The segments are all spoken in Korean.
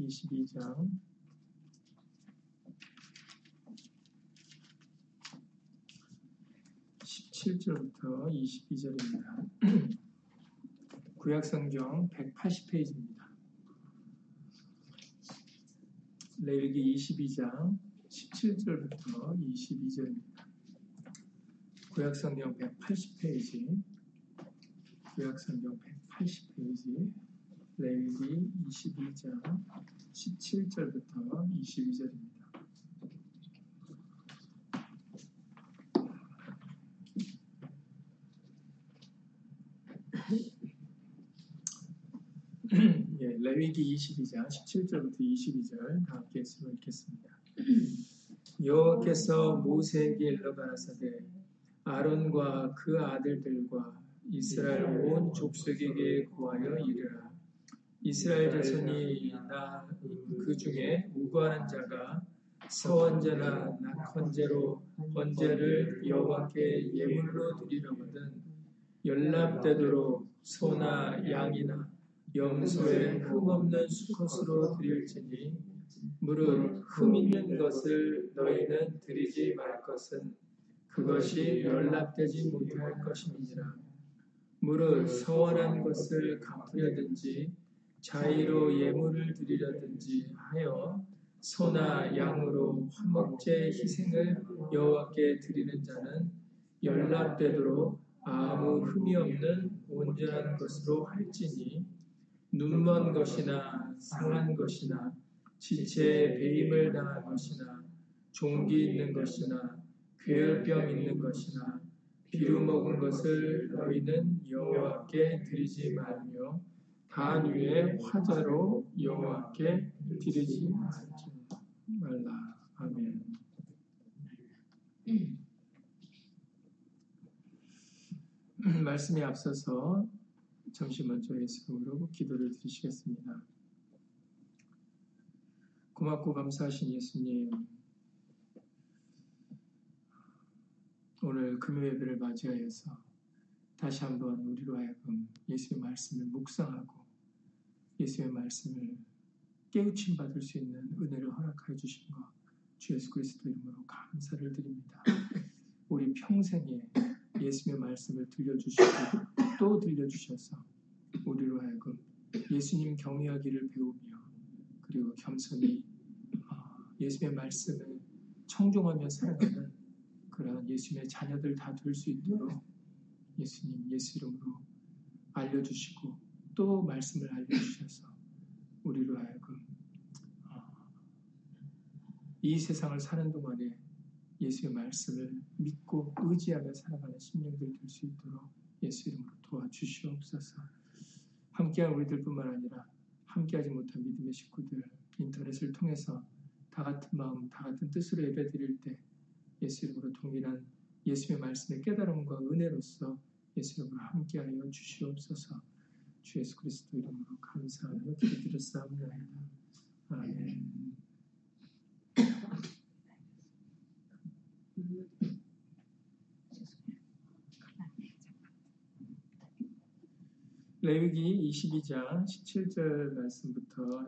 22장 17절부터 22절입니다. 구약성경 180페이지입니다. 레위기 22장 17절부터 22절입니다. 구약성경 180페이지 구약성경 180페이지 레위기 22장 17절부터 22절입니다. 예, 레위기 22장 17절부터 22절 다 함께 말씀을 읽겠습니다. 여호와께서 모세에게 일러 가라사대 아론과 그 아들들과 이스라엘 온 족속에게 구하여 이르라 이스라엘 자손이 나 그 중에 우고하는 자가 서원제나 낙헌제로 번제를 여호와께 예물로 드리려거든 연락되도록 소나 양이나 염소의 흠 없는 수컷으로 드릴지니 무릇 흠 있는 것을 너희는 드리지 말 것은 그것이 연락되지 못할 것임이니라. 무릇 서원한 것을 갚으려든지 자의로 예물을 드리려든지 하여 소나 양으로 화목제 희생을 여호와께 드리는 자는 연락되도록 아무 흠이 없는 온전한 것으로 할지니 눈먼 것이나 상한 것이나 지체에 배임을 당한 것이나 종기 있는 것이나 괴혈병 있는 것이나 비루 먹은 것을 너희는 여호와께 드리지 말며 단 위에 화자로 여호와께 드리지 말라. 아멘. 말씀에 앞서서 잠시 먼저 예수님으로 기도를 드리시겠습니다. 고맙고 감사하신 예수님, 오늘 금요 예배를 맞이하여서 다시 한번 우리로 하여금 예수의 말씀을 묵상하고 예수의 말씀을 깨우침 받을 수 있는 은혜를 허락하여 주신 것, 주 예수 그리스도 이름으로 감사를 드립니다. 우리 평생에 예수의 말씀을 들려주시고 또 들려주셔서 우리로 하여금 예수님 경외하기를 배우며 그리고 겸손히 예수의 말씀을 청종하며 살아가는 그런 예수님의 자녀들 다 될 수 있도록 예수님 예수 이름으로 알려주시고 또 말씀을 알려주셔서 우리로 하여금 이 세상을 사는 동안에 예수의 말씀을 믿고 의지하며 살아가는 심령들 될수 있도록 예수 이름으로 도와주시옵소서. 함께한 우리들뿐만 아니라 함께하지 못한 믿음의 식구들 인터넷을 통해서 다 같은 마음, 다 같은 뜻으로 예배드릴 때 예수 이름으로 동일한 예수의 말씀의 깨달음과 은혜로서 예수 이름으로 함께하여 주시옵소서. 주 예수 그리스도 이름으로 감사하며 기도드렸사옵나이다. 아멘. 레위기 22장 17절 말씀부터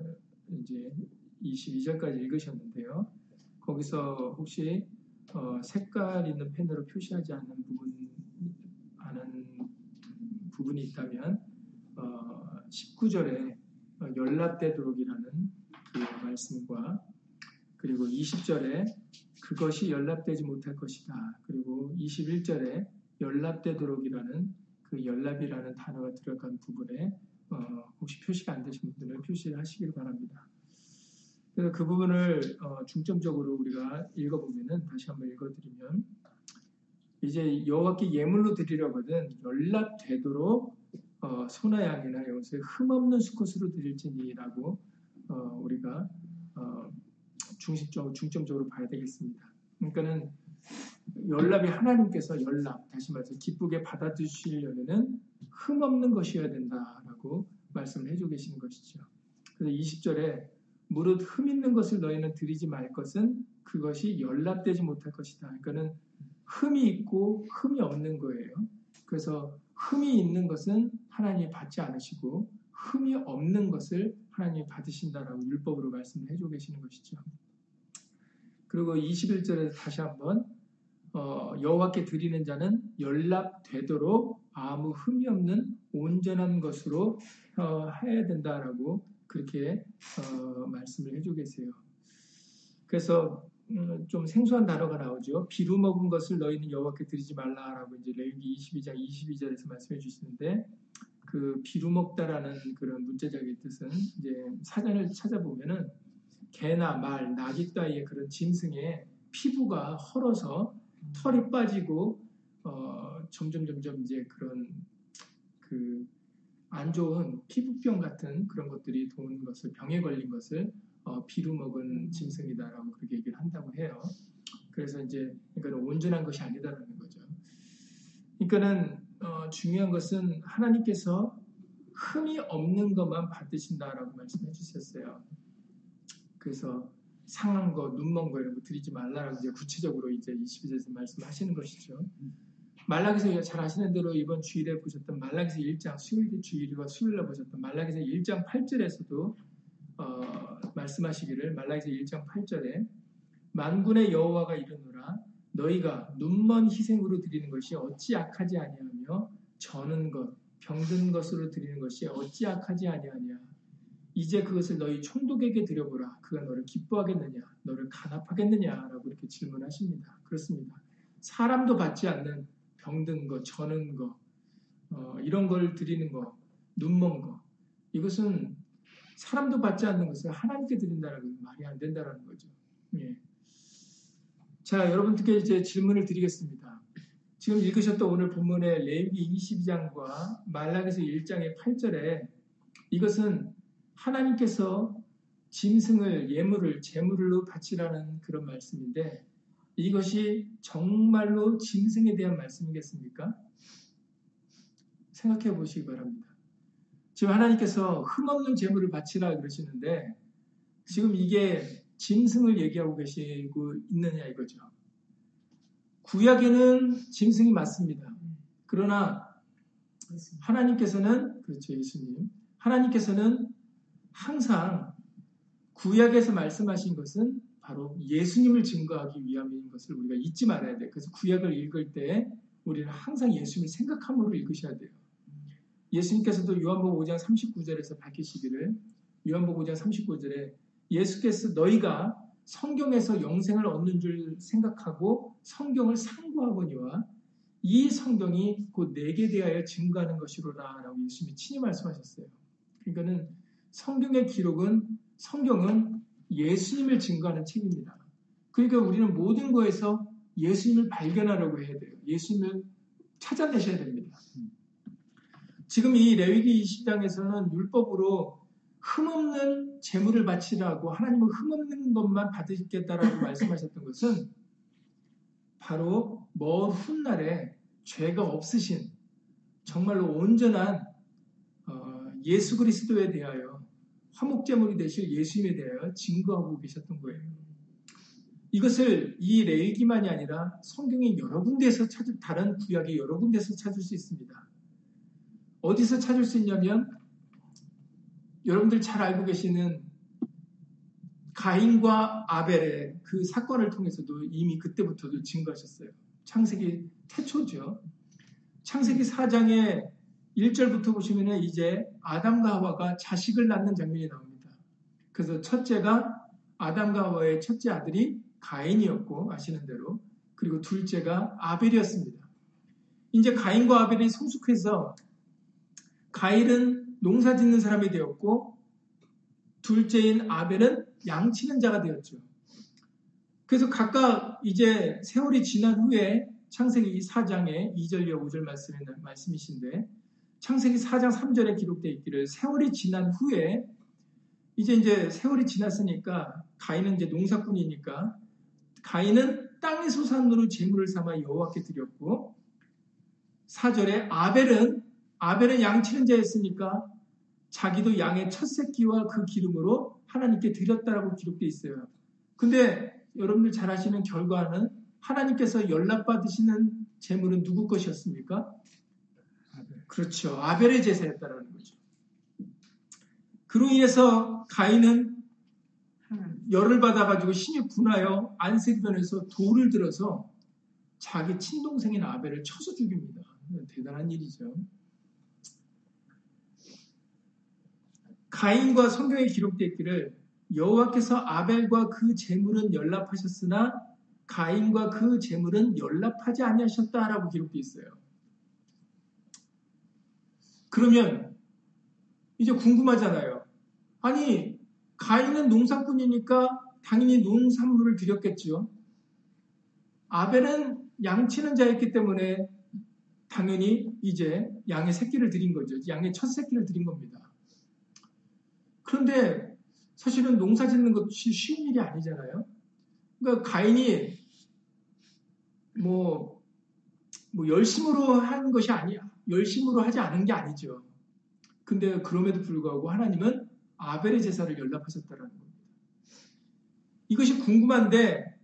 이제 22절까지 읽으셨는데요. 거기서 혹시 어, 색깔 있는 펜으로 표시하지 않는 부분 않은 부분이 있다면 어, 19절에 어, 연락되도록이라는 그 말씀과 그리고 20절에 그것이 연락되지 못할 것이다. 그리고 21절에 연락되도록이라는 그 연락이라는 단어가 들어간 부분에 어, 혹시 표시가 안 되신 분들은 표시를 하시길 바랍니다. 그래서 그 부분을 어, 중점적으로 우리가 읽어보면은 다시 한번 읽어드리면 이제 여호와께 예물로 드리려거든 연락되도록 어, 소나 양이나 여기서 흠없는 수컷으로 드릴지니라고 어, 우리가 어, 중심적으로 중점적으로 봐야 되겠습니다. 그러니까는 연락이 하나님께서 연락 다시 말해서 기쁘게 받아주시려면은 흠없는 것이어야 된다라고 말씀을 해주고 계시는 것이죠. 그래서 20절에 무릇 흠 있는 것을 너희는 드리지 말 것은 그것이 연락되지 못할 것이다. 그러니까는 흠이 있고 흠이 없는 거예요. 그래서 흠이 있는 것은 하나님이 받지 않으시고 흠이 없는 것을 하나님이 받으신다라고 율법으로 말씀을 해주고 계시는 것이죠. 그리고 21절에서 다시 한번 어, 여호와께 드리는 자는 연락되도록 아무 흠이 없는 온전한 것으로 어, 해야 된다라고 그렇게 어, 말씀을 해주고 계세요. 그래서 음, 좀 생소한 단어가 나오죠. 비루 먹은 것을 너희는 여호와께 드리지 말라라고 이제 레위기 22장 22절에서 말씀해 주시는데 그 비루 먹다라는 그런 문자적인 뜻은 이제 사전을 찾아보면은 개나 말, 나귀 따위의 그런 짐승의 피부가 헐어서 털이 빠지고 어, 점점 점점 이제 그런 그 안 좋은 피부병 같은 그런 것들이 도는 것을 병에 걸린 것을 어, 비루 먹은 짐승이다라고 그렇게 얘기를 한다고 해요. 그래서 이제 그러니까 온전한 것이 아니다라는 거죠. 그러니까는 어, 중요한 것은 하나님께서 흠이 없는 것만 받으신다라고 말씀해 주셨어요. 그래서 상한 거, 눈먼 거 이런 거 드리지 말라라고 이제 구체적으로 이제 22절에서 말씀하시는 것이죠. 말라기서 잘 아시는 대로 이번 주일에 보셨던 말라기서 1장 수요일 주일과 수요일에 보셨던 말라기서 1장 8절에서도 어, 말씀하시기를 말라기서 1장 8절에 만군의 여호와가 이르노라 너희가 눈먼 희생으로 드리는 것이 어찌 악하지 아니하며 저는 것 병든 것으로 드리는 것이 어찌 악하지 아니하냐 이제 그것을 너희 총독에게 드려보라. 그가 너를 기뻐하겠느냐? 너를 간합하겠느냐? 라고 이렇게 질문하십니다. 그렇습니다. 사람도 받지 않는 병든 거, 저는 거, 어, 이런 걸 드리는 거, 눈먼 거. 이것은 사람도 받지 않는 것을 하나님께 드린다는 말이 안 된다는 거죠. 예. 자, 여러분들께 이제 질문을 드리겠습니다. 지금 읽으셨던 오늘 본문의 레위기 22장과 말라기서 1장의 8절에 이것은 하나님께서 짐승을 예물을 제물로 바치라는 그런 말씀인데 이것이 정말로 짐승에 대한 말씀이겠습니까? 생각해 보시기 바랍니다. 지금 하나님께서 흠없는 제물을 바치라 그러시는데 지금 이게 짐승을 얘기하고 계시고 있느냐 이거죠. 구약에는 짐승이 맞습니다. 그러나 하나님께서는 그렇죠 예수님 하나님께서는 항상 구약에서 말씀하신 것은 바로 예수님을 증거하기 위함인 것을 우리가 잊지 말아야 돼요. 그래서 구약을 읽을 때 우리는 항상 예수님을 생각함으로 읽으셔야 돼요. 예수님께서도 요한복음 5장 39절에서 밝히시기를 요한복음 5장 39절에 예수께서 너희가 성경에서 영생을 얻는 줄 생각하고 성경을 상고하거니와 이 성경이 곧 내게 대하여 증거하는 것이로라라고 예수님이 친히 말씀하셨어요. 그러니까는 성경의 기록은 성경은 예수님을 증거하는 책입니다. 그러니까 우리는 모든 거에서 예수님을 발견하려고 해야 돼요. 예수님을 찾아내셔야 됩니다. 지금 이 레위기 20장에서는 율법으로 흠없는 재물을 바치라고 하나님은 흠없는 것만 받으시겠다라고 말씀하셨던 것은 바로 먼 훗날에 죄가 없으신 정말로 온전한 어, 예수 그리스도에 대하여 화목제물이 되실 예수님에 대하여 증거하고 계셨던 거예요. 이것을 이 레이기만이 아니라 성경의 여러 군데에서 찾을 다른 구약의 여러 군데서 찾을 수 있습니다. 어디서 찾을 수 있냐면 여러분들 잘 알고 계시는 가인과 아벨의 그 사건을 통해서도 이미 그때부터도 증거하셨어요. 창세기 태초죠. 창세기 4장에 1절부터 보시면 이제 아담과 하와가 자식을 낳는 장면이 나옵니다. 그래서 첫째가 아담과 하와의 첫째 아들이 가인이었고 아시는 대로 그리고 둘째가 아벨이었습니다. 이제 가인과 아벨이 성숙해서 가인은 농사 짓는 사람이 되었고 둘째인 아벨은 양치는 자가 되었죠. 그래서 각각 이제 세월이 지난 후에 창세기 4장의 2절 이 5절 말씀이신데 창세기 4장 3절에 기록되어 있기를 세월이 지난 후에 이제 이제 세월이 지났으니까 가인은 이제 농사꾼이니까 가인은 땅의 소산으로 재물을 삼아 여호와께 드렸고 4절에 아벨은 아벨은 양치는 자였으니까 자기도 양의 첫 새끼와 그 기름으로 하나님께 드렸다라고 기록되어 있어요. 근데 여러분들 잘 아시는 결과는 하나님께서 연락받으시는 재물은 누구 것이었습니까? 그렇죠. 아벨의 제사였다라는 거죠. 그로 인해서 가인은 열을 받아가지고 신이 분하여 안색변에서 돌을 들어서 자기 친동생인 아벨을 쳐서 죽입니다. 대단한 일이죠. 가인과 성경에 기록되어 있기를 여호와께서 아벨과 그 재물은 연락하셨으나 가인과 그 재물은 연락하지 아니하셨다라고 기록되어 있어요. 그러면 이제 궁금하잖아요. 아니 가인은 농사꾼이니까 당연히 농산물을 드렸겠죠. 아벨은 양치는 자였기 때문에 당연히 이제 양의 새끼를 드린 거죠. 양의 첫 새끼를 드린 겁니다. 그런데 사실은 농사 짓는 것이 쉬운 일이 아니잖아요. 그러니까 가인이 뭐, 뭐 열심으로 한 것이 아니야. 열심으로 하지 않은 게 아니죠. 근데 그럼에도 불구하고 하나님은 아벨의 제사를 연락하셨다라는 겁니다. 이것이 궁금한데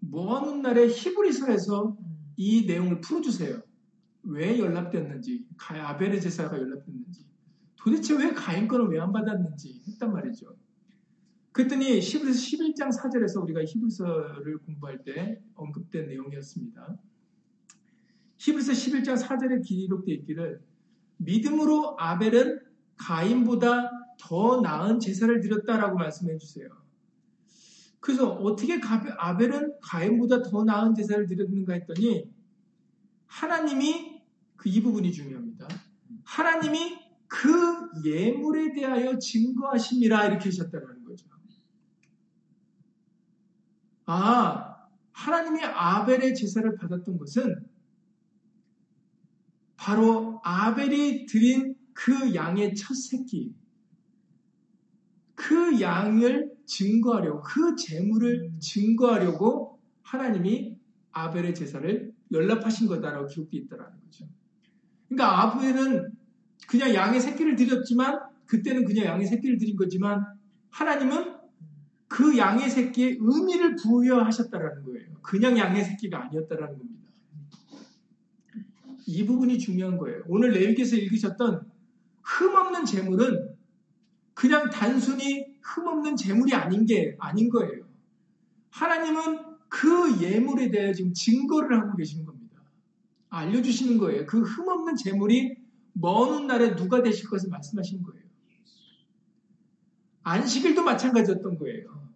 먼 날에 히브리서에서 이 내용을 풀어주세요. 왜 연락됐는지, 아벨의 제사가 연락됐는지, 도대체 왜 가인 거는 왜안 받았는지 했단 말이죠. 그랬더니 히브리서 11장 4절에서 우리가 히브리서를 공부할 때 언급된 내용이었습니다. 히브리서 11장 4절에 기록되어 있기를 믿음으로 아벨은 가인보다 더 나은 제사를 드렸다라고 말씀해 주세요. 그래서 어떻게 아벨은 가인보다 더 나은 제사를 드렸는가 했더니 하나님이 그 이 부분이 중요합니다. 하나님이 그 예물에 대하여 증거하심이라 이렇게 하셨다는 거죠. 아, 하나님이 아벨의 제사를 받았던 것은 바로 아벨이 드린 그 양의 첫 새끼, 그 양을 증거하려고, 그 재물을 증거하려고 하나님이 아벨의 제사를 연락하신 거다라고 기록되어 있다는 거죠. 그러니까 아벨은 그냥 양의 새끼를 드렸지만, 그때는 그냥 양의 새끼를 드린 거지만, 하나님은 그 양의 새끼에 의미를 부여하셨다라는 거예요. 그냥 양의 새끼가 아니었다라는 겁니다. 이 부분이 중요한 거예요. 오늘 레위기에서 읽으셨던 흠없는 재물은 그냥 단순히 흠없는 재물이 아닌 게 아닌 거예요. 하나님은 그 예물에 대해 지금 증거를 하고 계시는 겁니다. 알려주시는 거예요. 그 흠없는 재물이 먼 날에 누가 되실 것을 말씀하시는 거예요. 안식일도 마찬가지였던 거예요.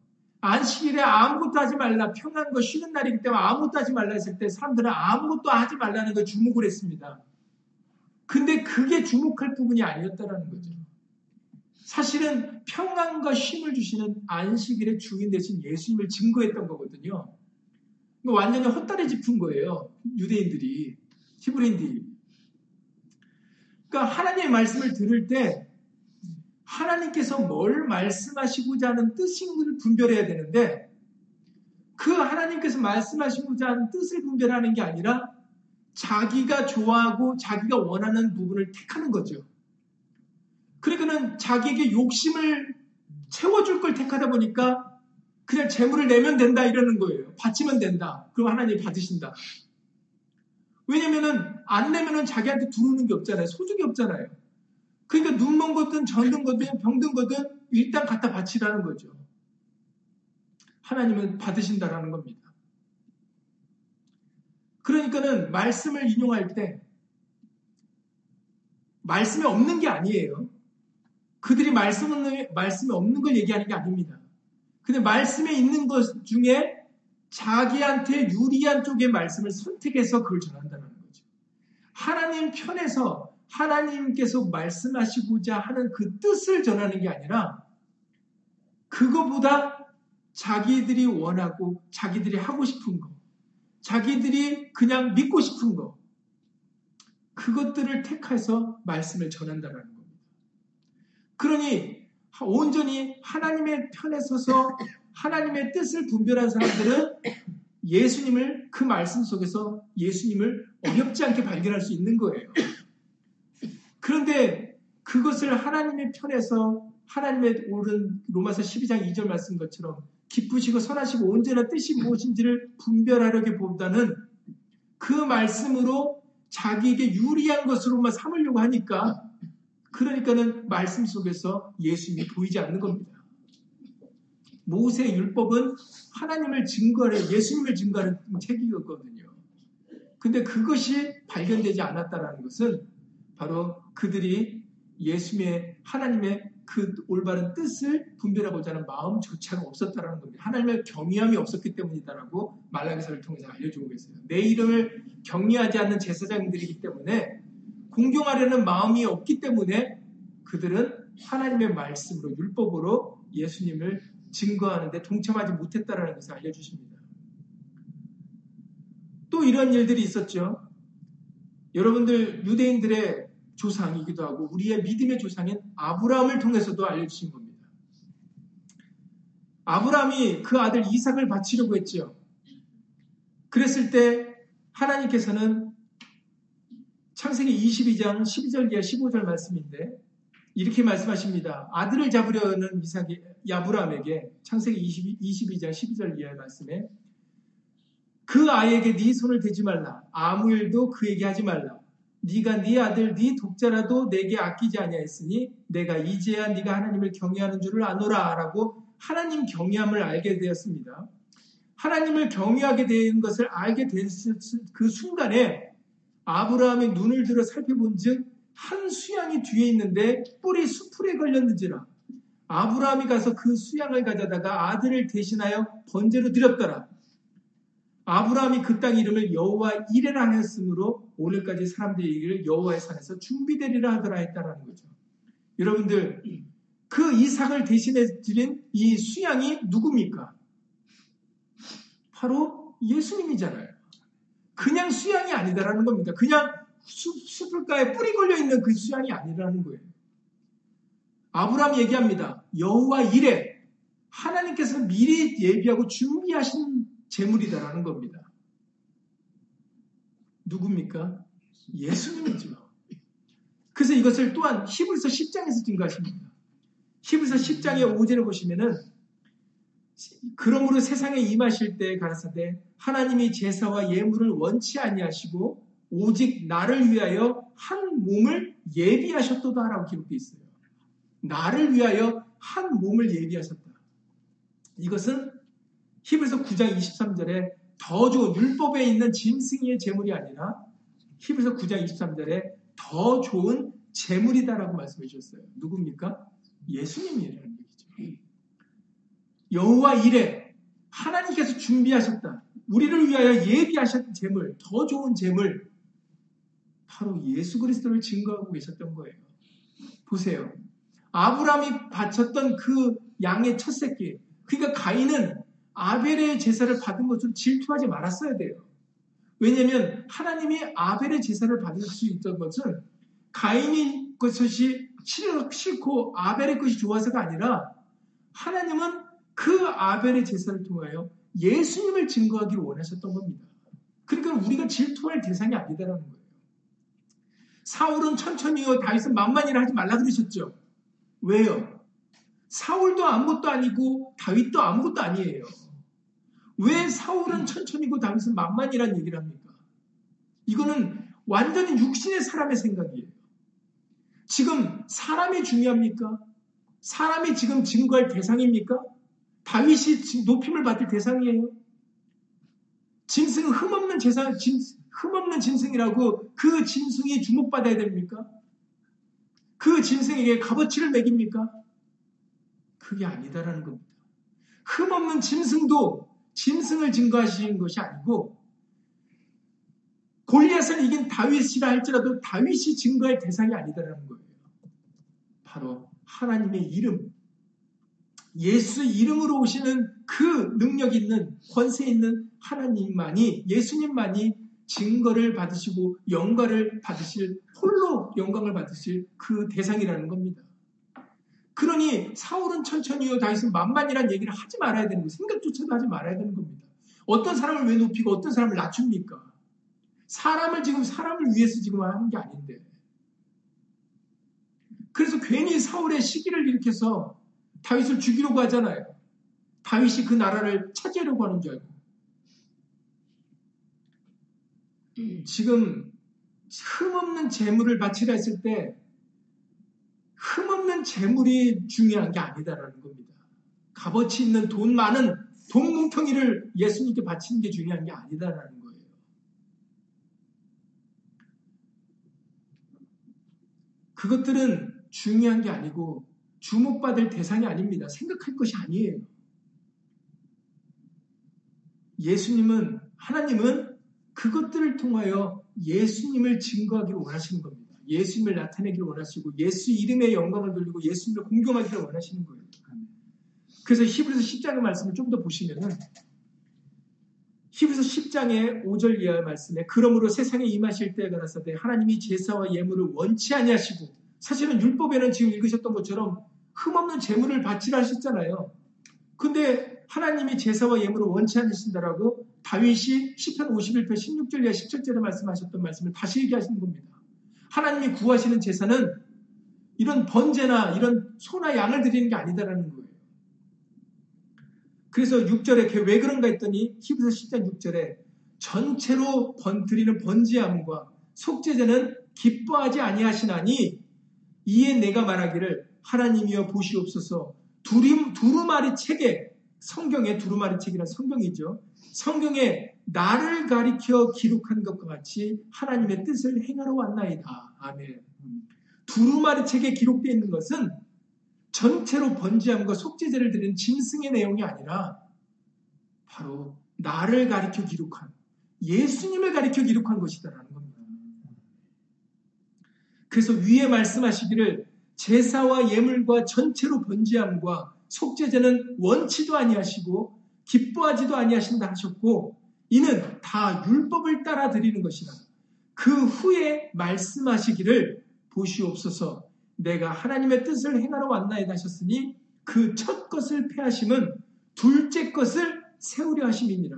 안식일에 아무것도 하지 말라. 평안한 거 쉬는 날이기 때문에 아무것도 하지 말라 했을 때 사람들은 아무것도 하지 말라는 걸 주목을 했습니다. 근데 그게 주목할 부분이 아니었다라는 거죠. 사실은 평안과 쉼을 주시는 안식일의 주인 대신 예수님을 증거했던 거거든요. 완전히 헛다리 짚은 거예요. 유대인들이, 히브리인들이. 그러니까 하나님의 말씀을 들을 때 하나님께서 뭘 말씀하시고자 하는 뜻인지를 분별해야 되는데 그 하나님께서 말씀하시고자 하는 뜻을 분별하는 게 아니라 자기가 좋아하고 자기가 원하는 부분을 택하는 거죠. 그러니까는 자기에게 욕심을 채워줄 걸 택하다 보니까 그냥 재물을 내면 된다 이러는 거예요. 바치면 된다. 그럼 하나님이 받으신다. 왜냐면은 안 내면은 자기한테 들어오는 게 없잖아요. 소득이 없잖아요. 그러니까 눈먼 거든 전든 거든 병든 거든 일단 갖다 바치라는 거죠. 하나님은 받으신다라는 겁니다. 그러니까는 말씀을 인용할 때 말씀이 없는 게 아니에요. 그들이 말씀 없는, 말씀이 없는 걸 얘기하는 게 아닙니다. 근데 말씀에 있는 것 중에 자기한테 유리한 쪽의 말씀을 선택해서 그걸 전한다는. 하나님 편에서 하나님께서 말씀하시고자 하는 그 뜻을 전하는 게 아니라 그거보다 자기들이 원하고 자기들이 하고 싶은 거, 자기들이 그냥 믿고 싶은 거, 그것들을 택해서 말씀을 전한다는 겁니다. 그러니 온전히 하나님의 편에 서서 하나님의 뜻을 분별한 사람들은 예수님을 그 말씀 속에서 예수님을 어렵지 않게 발견할 수 있는 거예요. 그런데 그것을 하나님의 편에서 하나님의 옳은 로마서 12장 2절 말씀 것처럼 기쁘시고 선하시고 온전한 뜻이 무엇인지를 분별하려기보다는 그 말씀으로 자기에게 유리한 것으로만 삼으려고 하니까 그러니까는 말씀 속에서 예수님이 보이지 않는 겁니다. 모세 율법은 하나님을 증거하는 예수님을 증거하는 책이었거든요. 근데 그것이 발견되지 않았다라는 것은 바로 그들이 예수님의 하나님의 그 올바른 뜻을 분별하고자 하는 마음조차가 없었다라는 겁니다. 하나님의 경외함이 없었기 때문이다라고 말라기서를 통해서 알려주고 계세요. 내 이름을 경외하지 않는 제사장들이기 때문에 공경하려는 마음이 없기 때문에 그들은 하나님의 말씀으로 율법으로 예수님을 증거하는데 동참하지 못했다라는 것을 알려주십니다. 또 이런 일들이 있었죠. 여러분들 유대인들의 조상이기도 하고 우리의 믿음의 조상인 아브라함을 통해서도 알려주신 겁니다. 아브라함이 그 아들 이삭을 바치려고 했죠. 그랬을 때 하나님께서는 창세기 22장 12절 이하 15절 말씀인데 이렇게 말씀하십니다. 아들을 잡으려는 이삭이 야브라함에게 창세기 22, 장 12절 이하의 말씀에 그 아이에게 네 손을 대지 말라. 아무 일도 그에게 하지 말라. 네가 네 아들 네 독자라도 내게 아끼지 아니하였으니 내가 이제야 네가 하나님을 경외하는 줄을 아노라라고 하나님 경외함을 알게 되었습니다. 하나님을 경외하게 된 것을 알게 됐을 그 순간에 아브라함의 눈을 들어 살펴본즉 한 수양이 뒤에 있는데 뿔이 수풀에 걸렸는지라 아브라함이 가서 그 수양을 가져다가 아들을 대신하여 번제로 드렸더라. 아브라함이 그 땅 이름을 여호와 이레라 하였으므로 오늘까지 사람들이 이를 여호와의 산에서 준비되리라 하더라 했다라는 거죠. 여러분들 그 이삭을 대신해 드린 이 수양이 누굽니까? 바로 예수님이잖아요. 그냥 수양이 아니다라는 겁니다. 그냥 수, 숲가에 뿌리 걸려 있는 그 수양이 아니라는 거예요. 아브라함 얘기합니다. 여호와 이래 하나님께서 미리 예비하고 준비하신 재물이다라는 겁니다. 누굽니까? 예수님이죠. 그래서 이것을 또한 히브리서 10장에서 증거하십니다. 히브리서 10장의 5절을 보시면은 그러므로 세상에 임하실 때 가라사대 하나님이 제사와 예물을 원치 아니하시고 오직 나를 위하여 한 몸을 예비하셨도다라고 기록되어 있어요. 나를 위하여 한 몸을 예비하셨다. 이것은 히브리서 9장 23절에 더 좋은 율법에 있는 짐승의 제물이 아니라 히브리서 9장 23절에 더 좋은 제물이다라고 말씀해 주셨어요. 누굽니까? 예수님이라는 얘기죠. 여호와 이래 하나님께서 준비하셨다. 우리를 위하여 예비하셨던 제물, 더 좋은 제물 바로 예수 그리스도를 증거하고 계셨던 거예요. 보세요. 아브라함이 바쳤던 그 양의 첫 새끼. 그러니까 가인은 아벨의 제사를 받은 것으로 질투하지 말았어야 돼요. 왜냐하면 하나님이 아벨의 제사를 받을 수 있던 것은 가인이 것이 싫고 아벨의 것이 좋아서가 아니라 하나님은 그 아벨의 제사를 통하여 예수님을 증거하기를 원하셨던 겁니다. 그러니까 우리가 질투할 대상이 아니다라는 거예요. 사울은 천천히요, 다윗은 만만히라 하지 말라 그러셨죠. 왜요? 사울도 아무것도 아니고 다윗도 아무것도 아니에요. 왜 사울은 천천히고 다윗은 만만이란 얘기를 합니까? 이거는 완전히 육신의 사람의 생각이에요. 지금 사람이 중요합니까? 사람이 지금 증거할 대상입니까? 다윗이 높임을 받을 대상이에요. 짐승은 흠없는 재산, 짐, 흠없는 짐승이라고 그 짐승이 주목받아야 됩니까? 그 짐승에게 값어치를 매깁니까? 그게 아니다라는 겁니다. 흠없는 짐승도 짐승을 증거하시는 것이 아니고 골리앗을 이긴 다윗이라 할지라도 다윗이 증거할 대상이 아니다라는 거예요. 바로 하나님의 이름, 예수 이름으로 오시는 그 능력 있는 권세 있는 하나님만이 예수님만이 증거를 받으시고 영광을 받으실 홀로 영광을 받으실 그 대상이라는 겁니다. 그러니 사울은 천천히요 다윗은 만만이라는 얘기를 하지 말아야 되는 거예요. 생각조차도 하지 말아야 되는 겁니다. 어떤 사람을 왜 높이고 어떤 사람을 낮춥니까? 사람을 지금 사람을 위해서 지금 하는 게 아닌데. 그래서 괜히 사울의 시기를 일으켜서 다윗을 죽이려고 하잖아요. 다윗이 그 나라를 차지하려고 하는 줄 알고. 지금 흠없는 재물을 바치라 했을 때 흠없는 재물이 중요한 게 아니다라는 겁니다. 값어치 있는 돈 많은 돈 뭉텅이를 예수님께 바치는 게 중요한 게 아니다라는 거예요. 그것들은 중요한 게 아니고 주목받을 대상이 아닙니다. 생각할 것이 아니에요. 예수님은, 하나님은 그것들을 통하여 예수님을 증거하기를 원하시는 겁니다. 예수님을 나타내기를 원하시고 예수 이름의 영광을 돌리고 예수님을 공경하기를 원하시는 거예요. 그래서 히브리서 10장의 말씀을 좀 더 보시면은 히브리서 10장의 5절 이하의 말씀에 그러므로 세상에 임하실 때가 나서되 하나님이 제사와 예물을 원치 아니하시고 사실은 율법에는 지금 읽으셨던 것처럼 흠없는 제물을 바치라 하셨잖아요. 근데 하나님이 제사와 예물을 원치 않으신다라고 다윗이 10편 51편 16절 이하 17절에 말씀하셨던 말씀을 다시 얘기하시는 겁니다. 하나님이 구하시는 제사는 이런 번제나 이런 소나 양을 드리는 게 아니다라는 거예요. 그래서 6절에 왜 그런가 했더니 히브리서 10장 6절에 전체로 번, 드리는 번제함과 속죄제는 기뻐하지 아니하시나니 이에 내가 말하기를 하나님이여 보시옵소서 두루마리 책에 성경에 두루마리 책이란 성경이죠. 성경에 나를 가리켜 기록한 것과 같이 하나님의 뜻을 행하러 왔나이다. 아멘. 두루마리 책에 기록되어 있는 것은 전체로 번지함과 속죄제를 드리는 짐승의 내용이 아니라 바로 나를 가리켜 기록한 예수님을 가리켜 기록한 것이다라는 겁니다. 그래서 위에 말씀하시기를 제사와 예물과 전체로 번지함과 속죄제는 원치도 아니하시고 기뻐하지도 아니하신다 하셨고 이는 다 율법을 따라 드리는 것이라. 그 후에 말씀하시기를 보시옵소서 내가 하나님의 뜻을 행하러 왔나이다 하셨으니 그 첫 것을 패하심은 둘째 것을 세우려 하심이니라.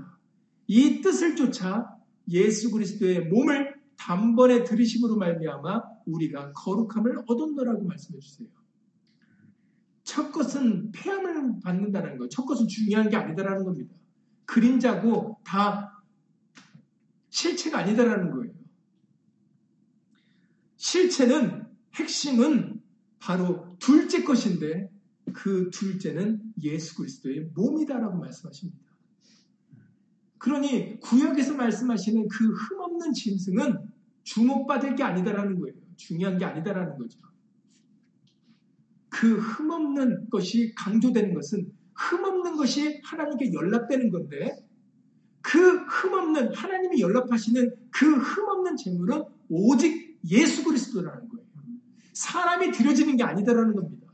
이 뜻을 쫓아 예수 그리스도의 몸을 단번에 들이심으로 말미암아 우리가 거룩함을 얻었노라고 말씀해 주세요. 첫 것은 폐함을 받는다는 거. 첫 것은 중요한 게 아니다라는 겁니다. 그림자고 다 실체가 아니다라는 거예요. 실체는 핵심은 바로 둘째 것인데 그 둘째는 예수 그리스도의 몸이다라고 말씀하십니다. 그러니 구역에서 말씀하시는 그 흠없는 짐승은 주목받을 게 아니다라는 거예요. 중요한 게 아니다라는 거죠. 그 흠없는 것이 강조되는 것은 흠없는 것이 하나님께 연락되는 건데 그 흠없는 하나님이 연락하시는 그 흠없는 재물은 오직 예수 그리스도라는 거예요. 사람이 드려지는 게 아니다라는 겁니다.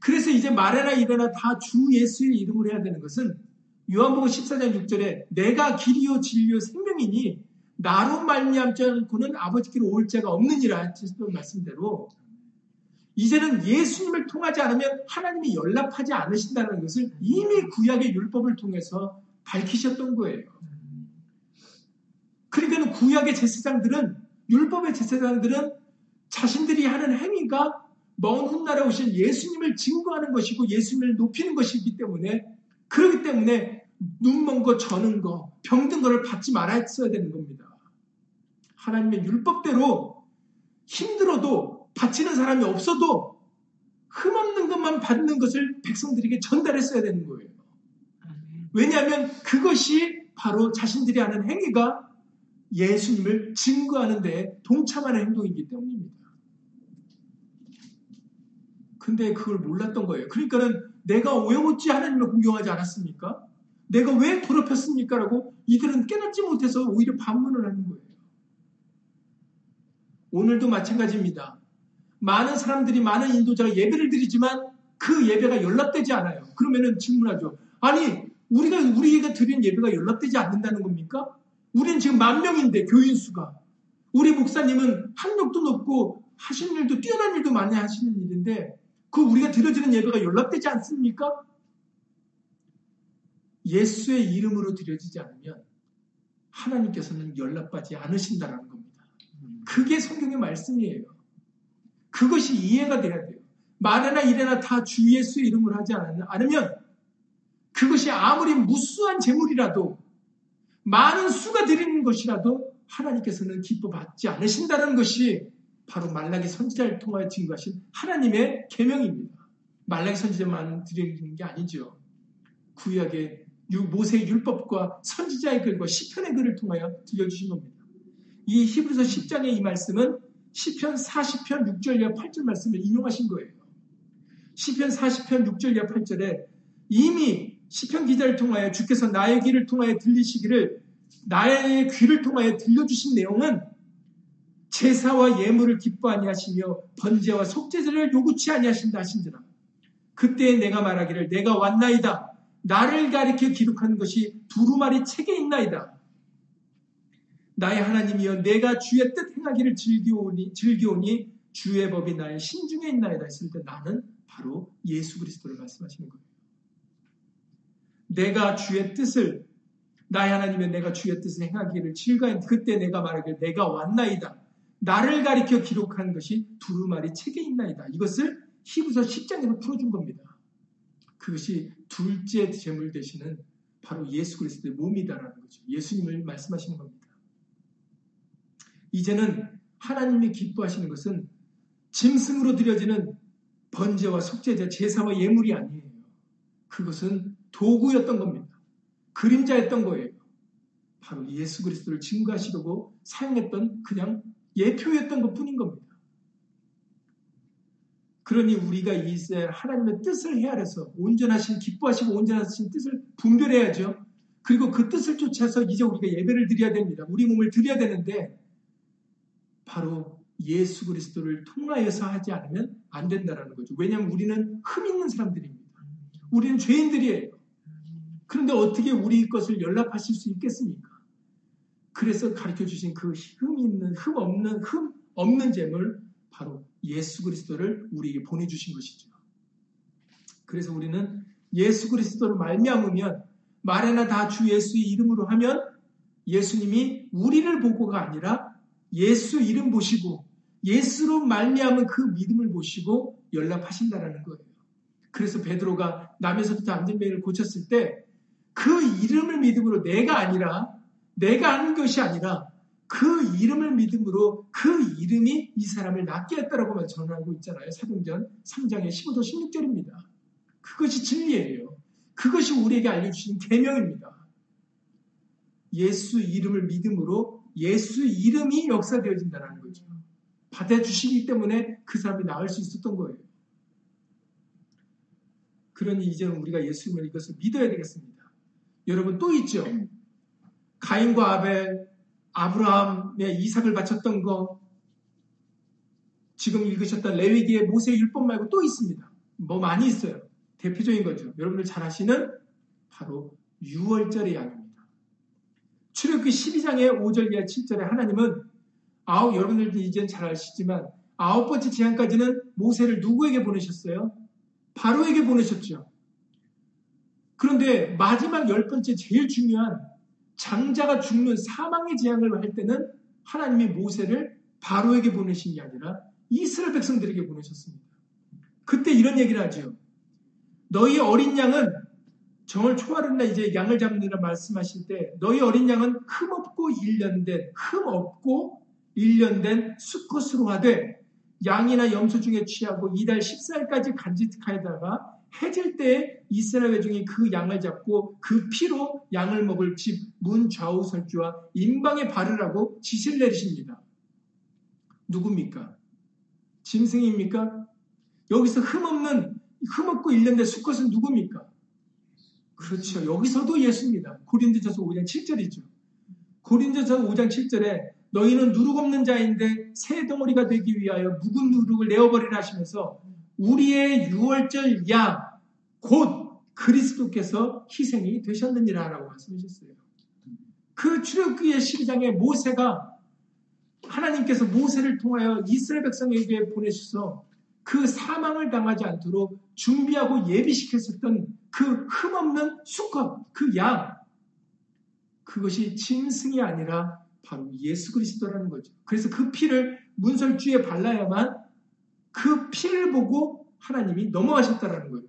그래서 이제 말해나 이래나 다 주 예수의 이름으로 해야 되는 것은 요한복음 14장 6절에 내가 길이요 진리요 생명이니 나로 말미암지 않고는 아버지께로 올 자가 없느니라 하셨던 말씀대로 이제는 예수님을 통하지 않으면 하나님이 연락하지 않으신다는 것을 이미 구약의 율법을 통해서 밝히셨던 거예요. 그러니까 구약의 제사장들은 율법의 제사장들은 자신들이 하는 행위가 먼 훗날에 오신 예수님을 증거하는 것이고 예수님을 높이는 것이기 때문에 그렇기 때문에 눈먼 거, 저는 거, 병든 거를 받지 말았어야 되는 겁니다. 하나님의 율법대로 힘들어도 바치는 사람이 없어도 흠없는 것만 받는 것을 백성들에게 전달했어야 되는 거예요. 왜냐하면 그것이 바로 자신들이 하는 행위가 예수님을 증거하는 데 동참하는 행동이기 때문입니다. 근데 그걸 몰랐던 거예요. 그러니까는 내가 왜 어찌 하나님을 공경하지 않았습니까? 내가 왜 더럽혔습니까? 라고 이들은 깨닫지 못해서 오히려 반문을 하는 거예요. 오늘도 마찬가지입니다. 많은 사람들이 많은 인도자가 예배를 드리지만 그 예배가 연락되지 않아요. 그러면은 질문하죠. 아니, 우리가 우리가 드린 예배가 연락되지 않는다는 겁니까? 우리는 지금 만 명인데 교인 수가 우리 목사님은 학력도 높고 하시는 일도 뛰어난 일도 많이 하시는 일인데 그 우리가 드려지는 예배가 연락되지 않습니까? 예수의 이름으로 드려지지 않으면 하나님께서는 연락받지 않으신다는 겁니다. 그게 성경의 말씀이에요. 그것이 이해가 돼야 돼요. 말이나 이래나 다 주 예수의 이름으로 하지 않으면 그것이 아무리 무수한 재물이라도 많은 수가 드리는 것이라도 하나님께서는 기뻐 받지 않으신다는 것이 바로 말라기 선지자를 통하여 증거하신 하나님의 계명입니다. 말라기 선지자만 드리는 게 아니죠. 구약의 모세의 율법과 선지자의 글과 시편의 글을 통하여 들려주신 겁니다. 이 히브리서 10장의 이 말씀은 시편 40편 6절 이하 8절 말씀을 인용하신 거예요. 시편 40편 6절 이하 8절에 이미 시편 기자를 통하여 주께서 나의 귀를 통하여 들리시기를 나의 귀를 통하여 들려주신 내용은 제사와 예물을 기뻐 아니하시며 번제와 속죄제를 요구치 아니하신다 하신지라. 그때 내가 말하기를 내가 왔나이다. 나를 가리켜 기록한 것이 두루마리 책에 있나이다. 나의 하나님이여 내가 주의 뜻 행하기를 즐기오니, 즐기오니 주의 법이 나의 신중에 있나이다 했을 때 나는 바로 예수 그리스도를 말씀하시는 거예요. 내가 주의 뜻을 나의 하나님의 내가 주의 뜻을 행하기를 즐거운 그때 내가 말하기를 내가 왔나이다. 나를 가리켜 기록한 것이 두루마리 책에 있나이다. 이것을 히브서 10장에서 풀어준 겁니다. 그것이 둘째 제물 되시는 바로 예수 그리스도의 몸이다라는 거죠. 예수님을 말씀하시는 겁니다. 이제는 하나님이 기뻐하시는 것은 짐승으로 드려지는 번제와 속죄제, 제사와 예물이 아니에요. 그것은 도구였던 겁니다. 그림자였던 거예요. 바로 예수 그리스도를 증거하시려고 사용했던 그냥 예표였던 것 뿐인 겁니다. 그러니 우리가 이제 하나님의 뜻을 헤아려서 온전하신 기뻐하시고 온전하신 뜻을 분별해야죠. 그리고 그 뜻을 쫓아서 이제 우리가 예배를 드려야 됩니다. 우리 몸을 드려야 되는데 바로 예수 그리스도를 통하여서 하지 않으면 안 된다라는 거죠. 왜냐하면 우리는 흠 있는 사람들입니다. 우리는 죄인들이에요. 그런데 어떻게 우리 것을 연락하실 수 있겠습니까? 그래서 가르쳐 주신 그 흠 있는, 흠 없는, 흠 없는 재물, 바로 예수 그리스도를 우리에게 보내 주신 것이죠. 그래서 우리는 예수 그리스도를 말미암으면 말에나 다 주 예수의 이름으로 하면 예수님이 우리를 보고가 아니라 예수 이름 보시고 예수로 말미암은 그 믿음을 보시고 연락하신다라는 거예요. 그래서 베드로가 남에서부터 안전뱅이를 고쳤을 때 그 이름을 믿음으로 내가 아니라 내가 하는 것이 아니라 그 이름을 믿음으로 그 이름이 이 사람을 낫게 했다라고만 전하고 있잖아요. 사도전 3장의 15도 16절입니다. 그것이 진리예요. 그것이 우리에게 알려주신 계명입니다. 예수 이름을 믿음으로 예수 이름이 역사되어진다는 거죠. 받아주시기 때문에 그 사람이 나을 수 있었던 거예요. 그러니 이제는 우리가 예수님을 이것을 믿어야 되겠습니다. 여러분 또 있죠. 가인과 아벨, 아브라함의 이삭을 바쳤던 거, 지금 읽으셨던 레위기의 모세 율법 말고 또 있습니다. 뭐 많이 있어요. 대표적인 거죠. 여러분들 잘 아시는 바로 6월절의 양입니다. 출애굽기 12장의 5절 이하 7절에 하나님은 아홉 여러분들도 이젠 잘 아시지만 아홉 번째 재앙까지는 모세를 누구에게 보내셨어요? 바로에게 보내셨죠. 그런데 마지막 열 번째 제일 중요한 장자가 죽는 사망의 재앙을 할 때는 하나님이 모세를 바로에게 보내신 게 아니라 이스라엘 백성들에게 보내셨습니다. 그때 이런 얘기를 하죠. 너희 어린 양은 정을 초하는 날 이제 양을 잡느라 말씀하실 때 너희 어린 양은 흠 없고 일련된 흠 없고 일련된 수컷으로 하되 양이나 염소 중에 취하고 이달 14일까지 간직하여다가 해질 때 이스라엘 중에 그 양을 잡고 그 피로 양을 먹을 집 문 좌우 설주와 임방에 바르라고 지시를 내리십니다. 누굽니까? 짐승입니까? 여기서 흠없는 흠없고 일련된 수컷은 누굽니까? 그렇죠. 여기서도 예수입니다. 고린도전서 5장 7절이죠. 고린도전서 5장 7절에 너희는 누룩 없는 자인데 새 덩어리가 되기 위하여 묵은 누룩을 내어버리라 하시면서 우리의 유월절 양, 곧 그리스도께서 희생이 되셨느니라라고 말씀하셨어요. 그 출애굽기의 12장에 모세가 하나님께서 모세를 통하여 이스라엘 백성에게 보내셔서 그 사망을 당하지 않도록 준비하고 예비시켰었던 그 흠없는 수컷, 그 양, 그것이 짐승이 아니라 바로 예수 그리스도라는 거죠. 그래서 그 피를 문설주에 발라야만 그 피를 보고 하나님이 넘어가셨다라는 거예요.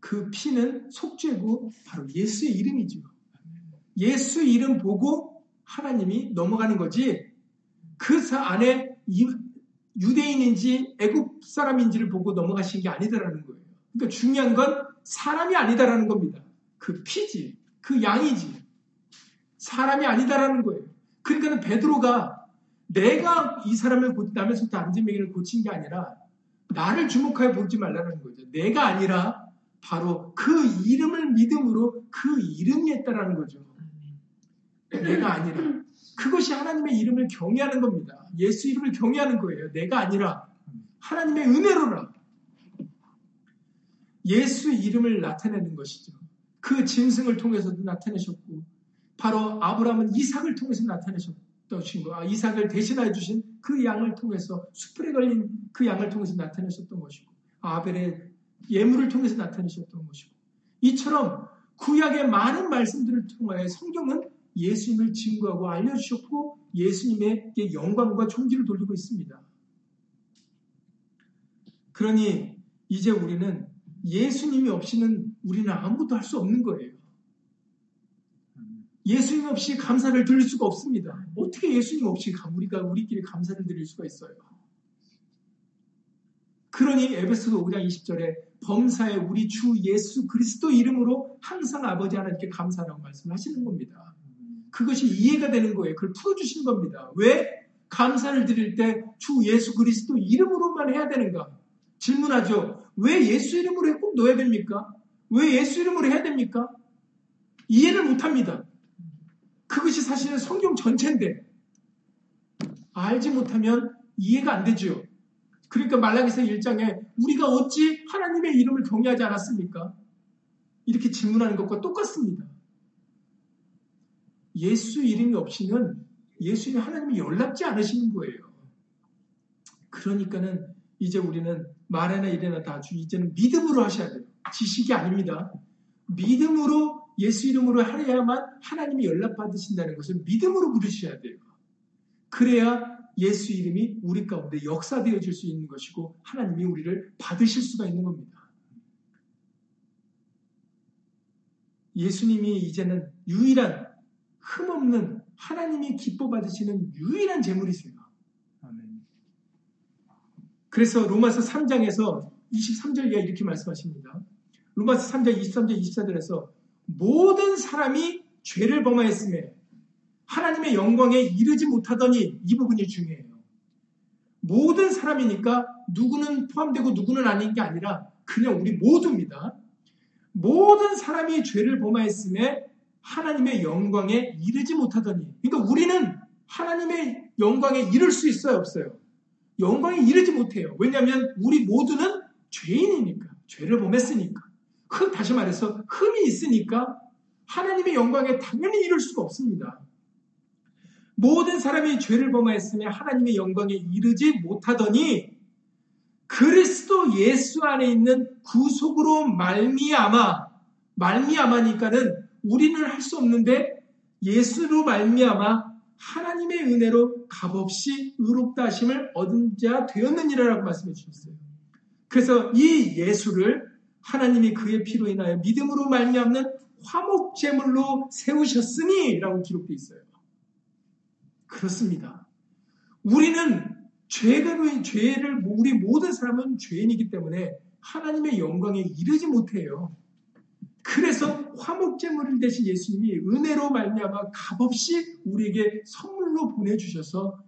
그 피는 속죄고 바로 예수의 이름이죠. 예수 이름 보고 하나님이 넘어가는 거지 그 안에 유대인인지 애국 사람인지를 보고 넘어가신 게 아니다라는 거예요. 그러니까 중요한 건 사람이 아니다라는 겁니다. 그 피지, 그 양이지. 사람이 아니다라는 거예요. 그러니까 베드로가 내가 이 사람을 고, 남의 속도 안진뱅이를 고친 게 아니라 나를 주목하여 보지 말라는 거죠. 내가 아니라 바로 그 이름을 믿음으로 그 이름이 했다라는 거죠. 내가 아니라 그것이 하나님의 이름을 경외하는 겁니다. 예수 이름을 경외하는 거예요. 내가 아니라 하나님의 은혜로라. 예수 이름을 나타내는 것이죠. 그 짐승을 통해서도 나타내셨고 바로 아브라함은 이삭을 통해서 나타내셨던 거. 아, 이삭을 대신해 주신 그 양을 통해서 수풀에 걸린 그 양을 통해서 나타내셨던 것이고 아벨의 예물을 통해서 나타내셨던 것이고 이처럼 구약의 많은 말씀들을 통하여 성경은 예수님을 증거하고 알려주셨고 예수님의 영광과 존귀를 돌리고 있습니다. 그러니 이제 우리는 예수님이 없이는 우리는 아무것도 할 수 없는 거예요. 예수님 없이 감사를 드릴 수가 없습니다. 어떻게 예수님 없이 우리가 우리끼리 감사를 드릴 수가 있어요? 그러니 에베소서 5장 20절에 범사에 우리 주 예수 그리스도 이름으로 항상 아버지 하나님께 감사라고 말씀하시는 겁니다. 그것이 이해가 되는 거예요. 그걸 풀어주시는 겁니다. 왜 감사를 드릴 때 주 예수 그리스도 이름으로만 해야 되는가? 질문하죠. 왜 예수 이름으로 꼭 넣어야 됩니까? 왜 예수 이름으로 해야 됩니까? 이해를 못합니다. 그것이 사실은 성경 전체인데 알지 못하면 이해가 안 되죠. 그러니까 말라기서 1장에 우리가 어찌 하나님의 이름을 경외하지 않았습니까? 이렇게 질문하는 것과 똑같습니다. 예수 이름이 없이는 예수님 하나님이 연락지 않으시는 거예요. 그러니까는 이제 우리는 말에나 이래나 다 주 이제는 믿음으로 하셔야 돼요. 지식이 아닙니다. 믿음으로 예수 이름으로 하야만 하나님이 연락 받으신다는 것을 믿음으로 부르셔야 돼요. 그래야 예수 이름이 우리 가운데 역사되어질 수 있는 것이고 하나님이 우리를 받으실 수가 있는 겁니다. 예수님이 이제는 유일한 흠없는 하나님이 기뻐 받으시는 유일한 재물이세요. 그래서 로마서 3장에서 23절 이하 이렇게 말씀하십니다. 로마서 3장 23절 24절에서 모든 사람이 죄를 범하였음에 하나님의 영광에 이르지 못하더니 이 부분이 중요해요. 모든 사람이니까 누구는 포함되고 누구는 아닌 게 아니라 그냥 우리 모두입니다. 모든 사람이 죄를 범하였음에 하나님의 영광에 이르지 못하더니 그러니까 우리는 하나님의 영광에 이를 수 있어요 없어요? 영광에 이르지 못해요. 왜냐하면 우리 모두는 죄인이니까 죄를 범했으니까 흠 다시 말해서 흠이 있으니까 하나님의 영광에 당연히 이룰 수가 없습니다. 모든 사람이 죄를 범하였으며 하나님의 영광에 이르지 못하더니 그리스도 예수 안에 있는 구속으로 말미암아 말미암아니까는 우리는 할 수 없는데 예수로 말미암아 하나님의 은혜로 값없이 의롭다 하심을 얻은 자 되었느니라라고 말씀해 주셨어요. 그래서 이 예수를 하나님이 그의 피로 인하여 믿음으로 말미암는 화목 제물로 세우셨으니라고 기록되어 있어요. 그렇습니다. 우리는 죄가 죄를 우리 모든 사람은 죄인이기 때문에 하나님의 영광에 이르지 못해요. 그래서 화목제물을 대신 예수님이 은혜로 말미암아 값없이 우리에게 선물로 보내주셔서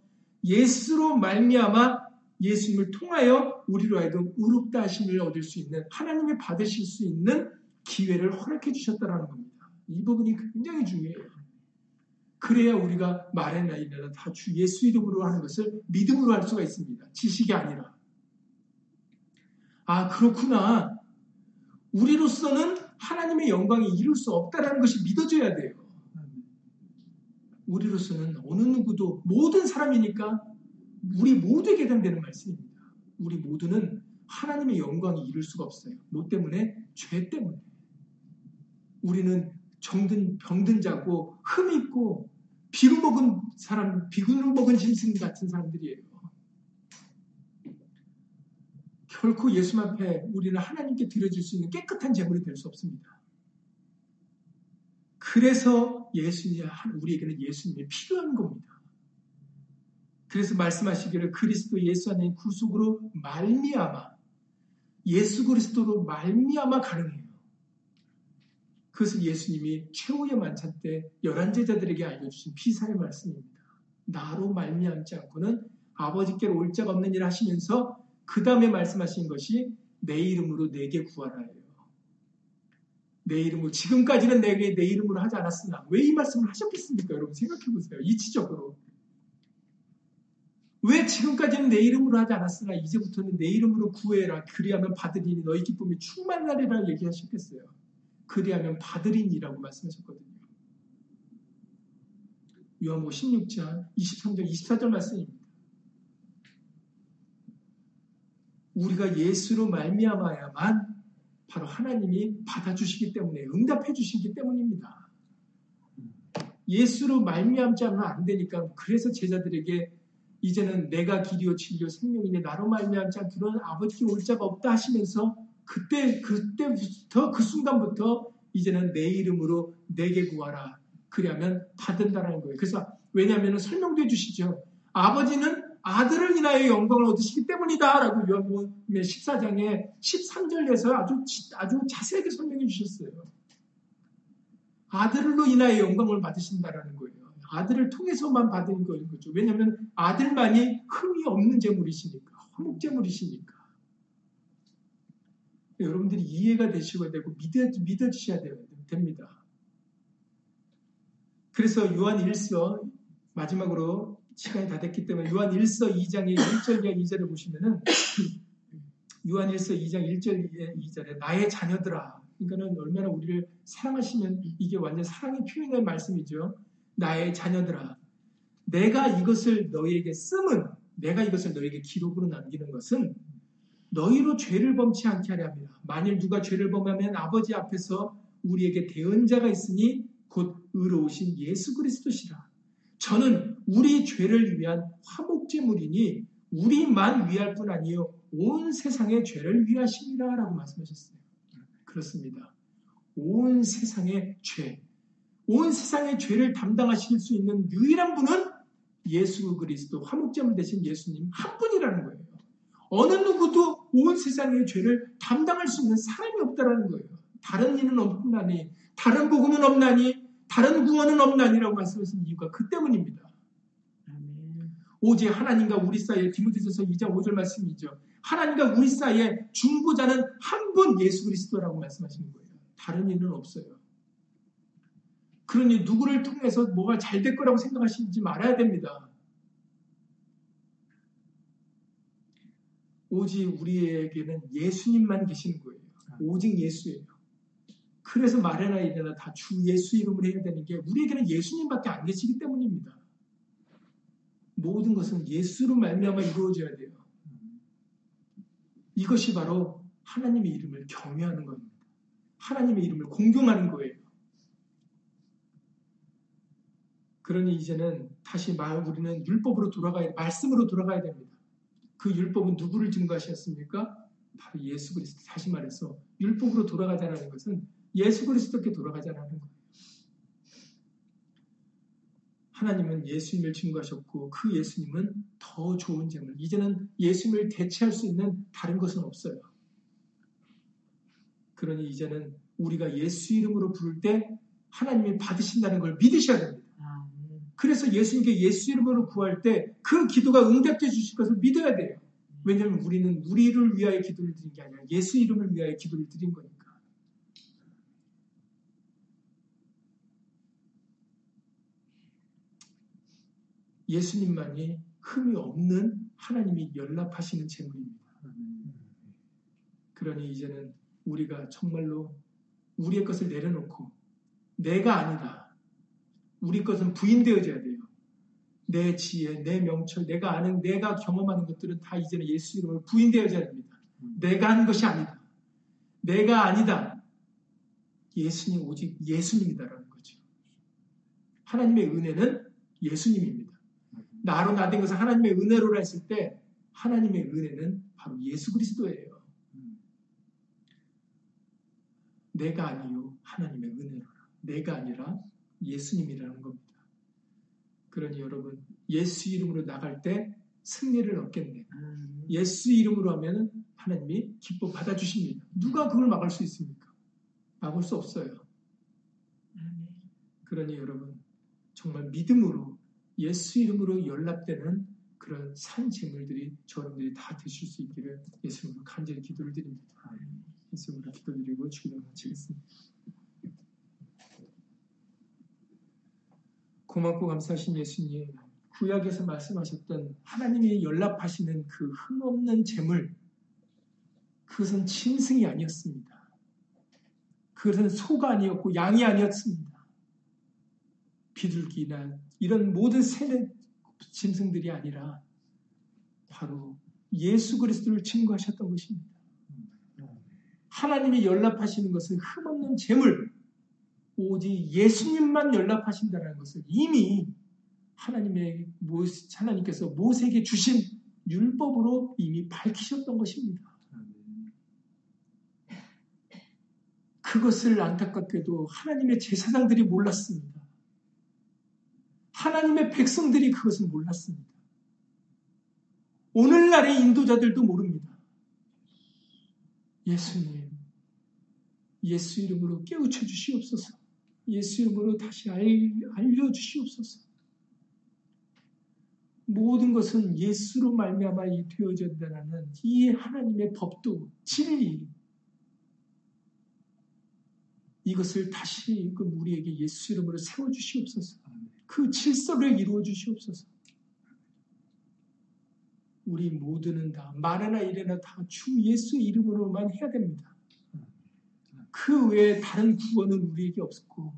예수로 말미암아 예수님을 통하여 우리로 하여금 의롭다 하심을 얻을 수 있는 하나님이 받으실 수 있는 기회를 허락해 주셨다는 겁니다. 이 부분이 굉장히 중요해요. 그래야 우리가 말해나 이래나 다 주 예수 이름으로 하는 것을 믿음으로 할 수가 있습니다. 지식이 아니라. 아, 그렇구나. 우리로서는 하나님의 영광이 이룰 수 없다라는 것이 믿어져야 돼요. 우리로서는 어느 누구도 모든 사람이니까 우리 모두에게 해당되는 말씀입니다. 우리 모두는 하나님의 영광이 이룰 수가 없어요. 뭐 때문에? 죄 때문에. 우리는 정든 병든 자고 흠 있고 비루 먹은 사람, 비구를 먹은 짐승 같은 사람들이에요. 결코 예수 앞에 우리는 하나님께 드려줄 수 있는 깨끗한 제물이 될 수 없습니다. 그래서 예수님, 우리에게는 예수님이 필요한 겁니다. 그래서 말씀하시기를 그리스도 예수 안에 구속으로 말미암아 예수 그리스도로 말미암아 가능해요. 그것은 예수님이 최후의 만찬 때 열한 제자들에게 알려주신 비사의 말씀입니다. 나로 말미암지 않고는 아버지께로 올 자가 없는 일 하시면서 그 다음에 말씀하신 것이 내 이름으로 내게 구하라예요. 내 이름으로 지금까지는 내게 내 이름으로 하지 않았으나 왜 이 말씀을 하셨겠습니까? 여러분 생각해 보세요. 이치적으로 왜 지금까지는 내 이름으로 하지 않았으나 이제부터는 내 이름으로 구해라. 그리하면 받으리니 너희 기쁨이 충만하리라 얘기하셨겠어요. 그리하면 받으리니라고 말씀하셨거든요. 요한복 16장 23절 24절 말씀입니다. 우리가 예수로 말미암아야만 바로 하나님이 받아주시기 때문에 응답해 주시기 때문입니다. 예수로 말미암지 않으면 안 되니까 그래서 제자들에게 이제는 내가 길이요 진리요 생명이니 나로 말미암지 않기로는 아버지께 올 자가 없다 하시면서 그때 그때부터 그 순간부터 이제는 내 이름으로 내게 구하라 그러면 받은다라는 거예요. 그래서 왜냐하면 설명도 해주시죠. 아버지는 아들을 인하여 영광을 얻으시기 때문이다라고 요한복음 14장에 13절에서 아주 아주 자세하게 설명해 주셨어요. 아들로 인하여 영광을 받으신다라는 거예요. 아들을 통해서만 받은 거죠. 왜냐하면 아들만이 흠이 없는 재물이시니까, 화목 재물이시니까. 여러분들이 이해가 되시고 되고 믿어, 믿어주셔야 됩니다. 그래서 요한 1서 마지막으로 시간이 다 됐기 때문에 요한 1서 2장의 1절과 2절을 보시면은 요한 1서 2장 1절 2절에 나의 자녀들아 그러니까는 얼마나 우리를 사랑하시면 이게 완전 사랑의 표현의 말씀이죠. 나의 자녀들아, 내가 이것을 너희에게 쓰면, 내가 이것을 너희에게 기록으로 남기는 것은 너희로 죄를 범치 않게 하려 합니다. 만일 누가 죄를 범하면 아버지 앞에서 우리에게 대언자가 있으니 곧 의로우신 예수 그리스도시라. 저는 우리 죄를 위한 화목제물이니 우리만 위할 뿐 아니요 온 세상의 죄를 위하십니다라고 말씀하셨어요. 그렇습니다. 온 세상의 죄, 온 세상의 죄를 담당하실 수 있는 유일한 분은 예수 그리스도 화목제물 대신 예수님 한 분이라는 거예요. 어느 누구도 온 세상의 죄를 담당할 수 있는 사람이 없다라는 거예요. 다른 이는 없나니, 다른 복음은 없나니, 다른 구원은 없나니라고 말씀하신 이유가 그 때문입니다. 오직 하나님과 우리 사이에 디모데전서 2장 5절 말씀이죠. 하나님과 우리 사이에 중보자는 한 분 예수 그리스도라고 말씀하시는 거예요. 다른 이는 없어요. 그러니 누구를 통해서 뭐가 잘 될 거라고 생각하시지 말아야 됩니다. 오직 우리에게는 예수님만 계시는 거예요. 오직 예수예요. 그래서 말해나 이래나 다 주 예수 이름으로 해야 되는 게 우리에게는 예수님밖에 안 계시기 때문입니다. 모든 것은 예수로 말미암아 이루어져야 돼요. 이것이 바로 하나님의 이름을 경외하는 겁니다. 하나님의 이름을 공경하는 거예요. 그러니 이제는 다시 우리는 율법으로 돌아가야 말씀으로 돌아가야 됩니다. 그 율법은 누구를 증거하셨습니까? 바로 예수 그리스도. 다시 말해서 율법으로 돌아가자는 것은 예수 그리스도께 돌아가자는 거예요. 하나님은 예수님을 증거하셨고 그 예수님은 더 좋은 제물. 이제는 예수님을 대체할 수 있는 다른 것은 없어요. 그러니 이제는 우리가 예수 이름으로 부를 때 하나님이 받으신다는 걸 믿으셔야 됩니다. 그래서 예수님께 예수 이름으로 구할 때 그 기도가 응답해 주실 것을 믿어야 돼요. 왜냐하면 우리는 우리를 위하여 기도를 드린 게 아니라 예수 이름을 위하여 기도를 드린 거니까. 예수님만이 흠이 없는 하나님이 연락하시는 제물입니다. 그러니 이제는 우리가 정말로 우리의 것을 내려놓고 내가 아니다. 우리 것은 부인되어져야 돼요. 내 지혜, 내 명철, 내가 아는, 내가 경험하는 것들은 다 이제는 예수 이름으로 부인되어져야 됩니다. 내가 하는 것이 아니다. 내가 아니다. 예수님, 오직 예수님이다라는 거죠. 하나님의 은혜는 예수님입니다. 나로 나된 것은 하나님의 은혜로라 했을 때 하나님의 은혜는 바로 예수 그리스도예요. 내가 아니요 하나님의 은혜로라. 내가 아니라 예수님이라는 겁니다. 그러니 여러분 예수 이름으로 나갈 때 승리를 얻겠네요. 예수 이름으로 하면 하나님이 기뻐 받아주십니다. 누가 그걸 막을 수 있습니까? 막을 수 없어요. 그러니 여러분 정말 믿음으로 예수 이름으로 연락되는 그런 산 재물들이 저러분들이 다 되실 수 있기를 예수님으로 간절히 기도를 드립니다. 예수님으로 기도드리고 주기도 마치겠습니다. 고맙고 감사하신 예수님, 구약에서 말씀하셨던 하나님이 연락하시는 그 흠없는 재물, 그것은 짐승이 아니었습니다. 그것은 소가 아니었고 양이 아니었습니다. 비둘기나 이런 모든 세뇌 짐승들이 아니라 바로 예수 그리스도를 증거하셨던 것입니다. 하나님이 연락하시는 것은 흠없는 재물, 오직 예수님만 연락하신다는 것을 이미 하나님의 하나님께서 모세에게 주신 율법으로 이미 밝히셨던 것입니다. 그것을 안타깝게도 하나님의 제사장들이 몰랐습니다. 하나님의 백성들이 그것을 몰랐습니다. 오늘날의 인도자들도 모릅니다. 예수님, 예수 이름으로 깨우쳐 주시옵소서. 예수 이름으로 다시 알려 주시옵소서. 모든 것은 예수로 말미암아 되어졌다는 이 하나님의 법도 진리 이것을 다시 그 우리에게 예수 이름으로 세워 주시옵소서. 그 질서를 이루어 주시옵소서. 우리 모두는 다 말이나 일이나 다 주 예수 이름으로만 해야 됩니다. 그 외에 다른 구원은 우리에게 없고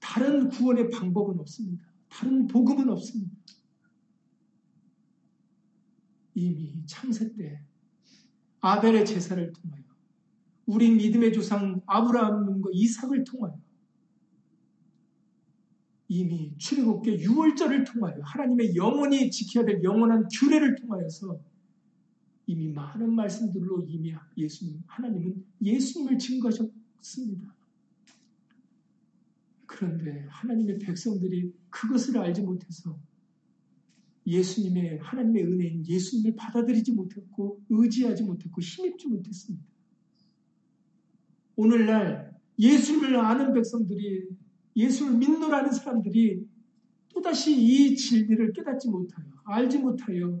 다른 구원의 방법은 없습니다. 다른 복음은 없습니다. 이미 창세 때 아벨의 제사를 통하여 우리 믿음의 조상 아브라함과 이삭을 통하여 이미 출애굽계 유월절을 통하여 하나님의 영원히 지켜야 될 영원한 규례를 통하여서 이미 많은 말씀들로 이미 예수님 하나님은 예수님을 증거하셨습니다. 그런데 하나님의 백성들이 그것을 알지 못해서 예수님의 하나님의 은혜인 예수님을 받아들이지 못했고 의지하지 못했고 힘입지 못했습니다. 오늘날 예수님을 아는 백성들이 예수를 믿노라는 사람들이 또다시 이 진리를 깨닫지 못하여 알지 못하여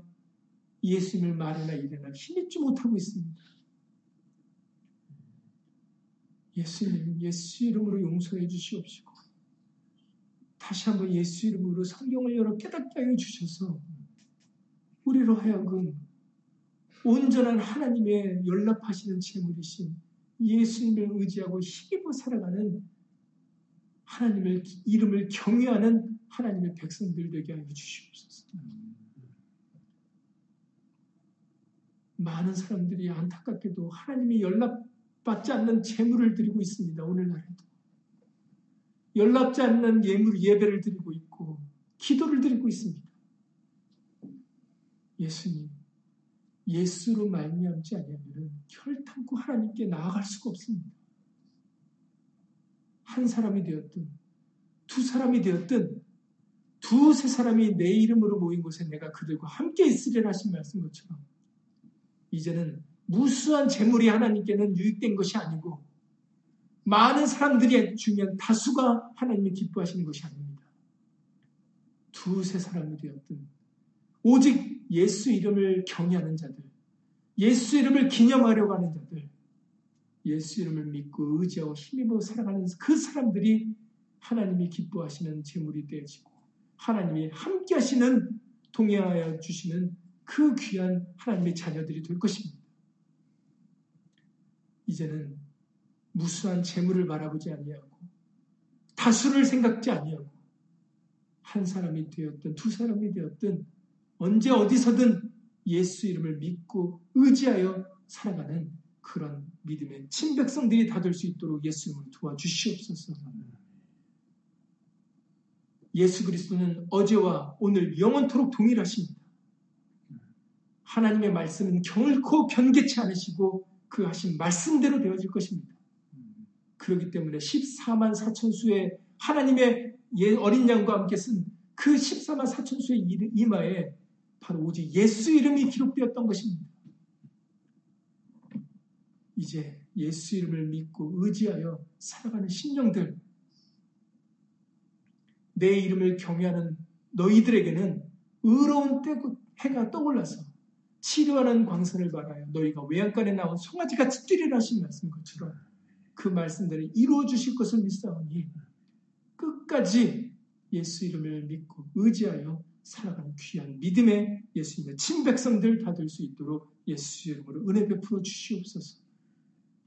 예수님을 말이나 이래나 힘입지 못하고 있습니다. 예수님, 예수 이름으로 용서해 주시옵시고 다시 한번 예수 이름으로 성경을 열어 깨닫게 하여 주셔서 우리로 하여금 온전한 하나님의 연락하시는 재물이신 예수님을 의지하고 힘입어 살아가는 하나님의 이름을 경외하는 하나님의 백성들 되게 하여 주시옵소서. 많은 사람들이 안타깝게도 하나님이 연락받지 않는 재물을 드리고 있습니다. 오늘날에도. 연락지 않는 예물 예배를 드리고 있고 기도를 드리고 있습니다. 예수님, 예수로 말미암지 아니하면 혈탄고 하나님께 나아갈 수가 없습니다. 한 사람이 되었든 두 사람이 되었든 두세 사람이 내 이름으로 모인 곳에 내가 그들과 함께 있으리라 하신 말씀 것처럼 이제는 무수한 재물이 하나님께는 유익된 것이 아니고 많은 사람들이 중요한 다수가 하나님이 기뻐하시는 것이 아닙니다. 두세 사람이 되었든 오직 예수 이름을 경외하는 자들, 예수 이름을 기념하려고 하는 자들, 예수 이름을 믿고 의지하고 힘입어 살아가는 그 사람들이 하나님이 기뻐하시는 재물이 되어지고 하나님이 함께 하시는 동행하여 주시는 그 귀한 하나님의 자녀들이 될 것입니다. 이제는 무수한 재물을 바라보지 아니하고 다수를 생각지 아니하고 한 사람이 되었든 두 사람이 되었든 언제 어디서든 예수 이름을 믿고 의지하여 살아가는 그런 믿음의 친백성들이 다 될 수 있도록 예수님을 도와주시옵소서. 예수 그리스도는 어제와 오늘 영원토록 동일하십니다. 하나님의 말씀은 결코 변개치 않으시고 그 하신 말씀대로 되어질 것입니다. 그렇기 때문에 14만 4천 수의 하나님의 어린 양과 함께 쓴 그 14만 4천 수의 이마에 바로 오직 예수 이름이 기록되었던 것입니다. 이제 예수 이름을 믿고 의지하여 살아가는 신령들, 내 이름을 경외하는 너희들에게는 의로운 해가 떠올라서 치료하는 광선을 바라요. 너희가 외양간에 나온 송아지같이 뛰리라 하신 말씀 것처럼 그 말씀들을 이루어 주실 것을 믿사오니 끝까지 예수 이름을 믿고 의지하여 살아가는 귀한 믿음의 예수님의 친백성들 다 될 수 있도록 예수 이름으로 은혜 베풀어 주시옵소서.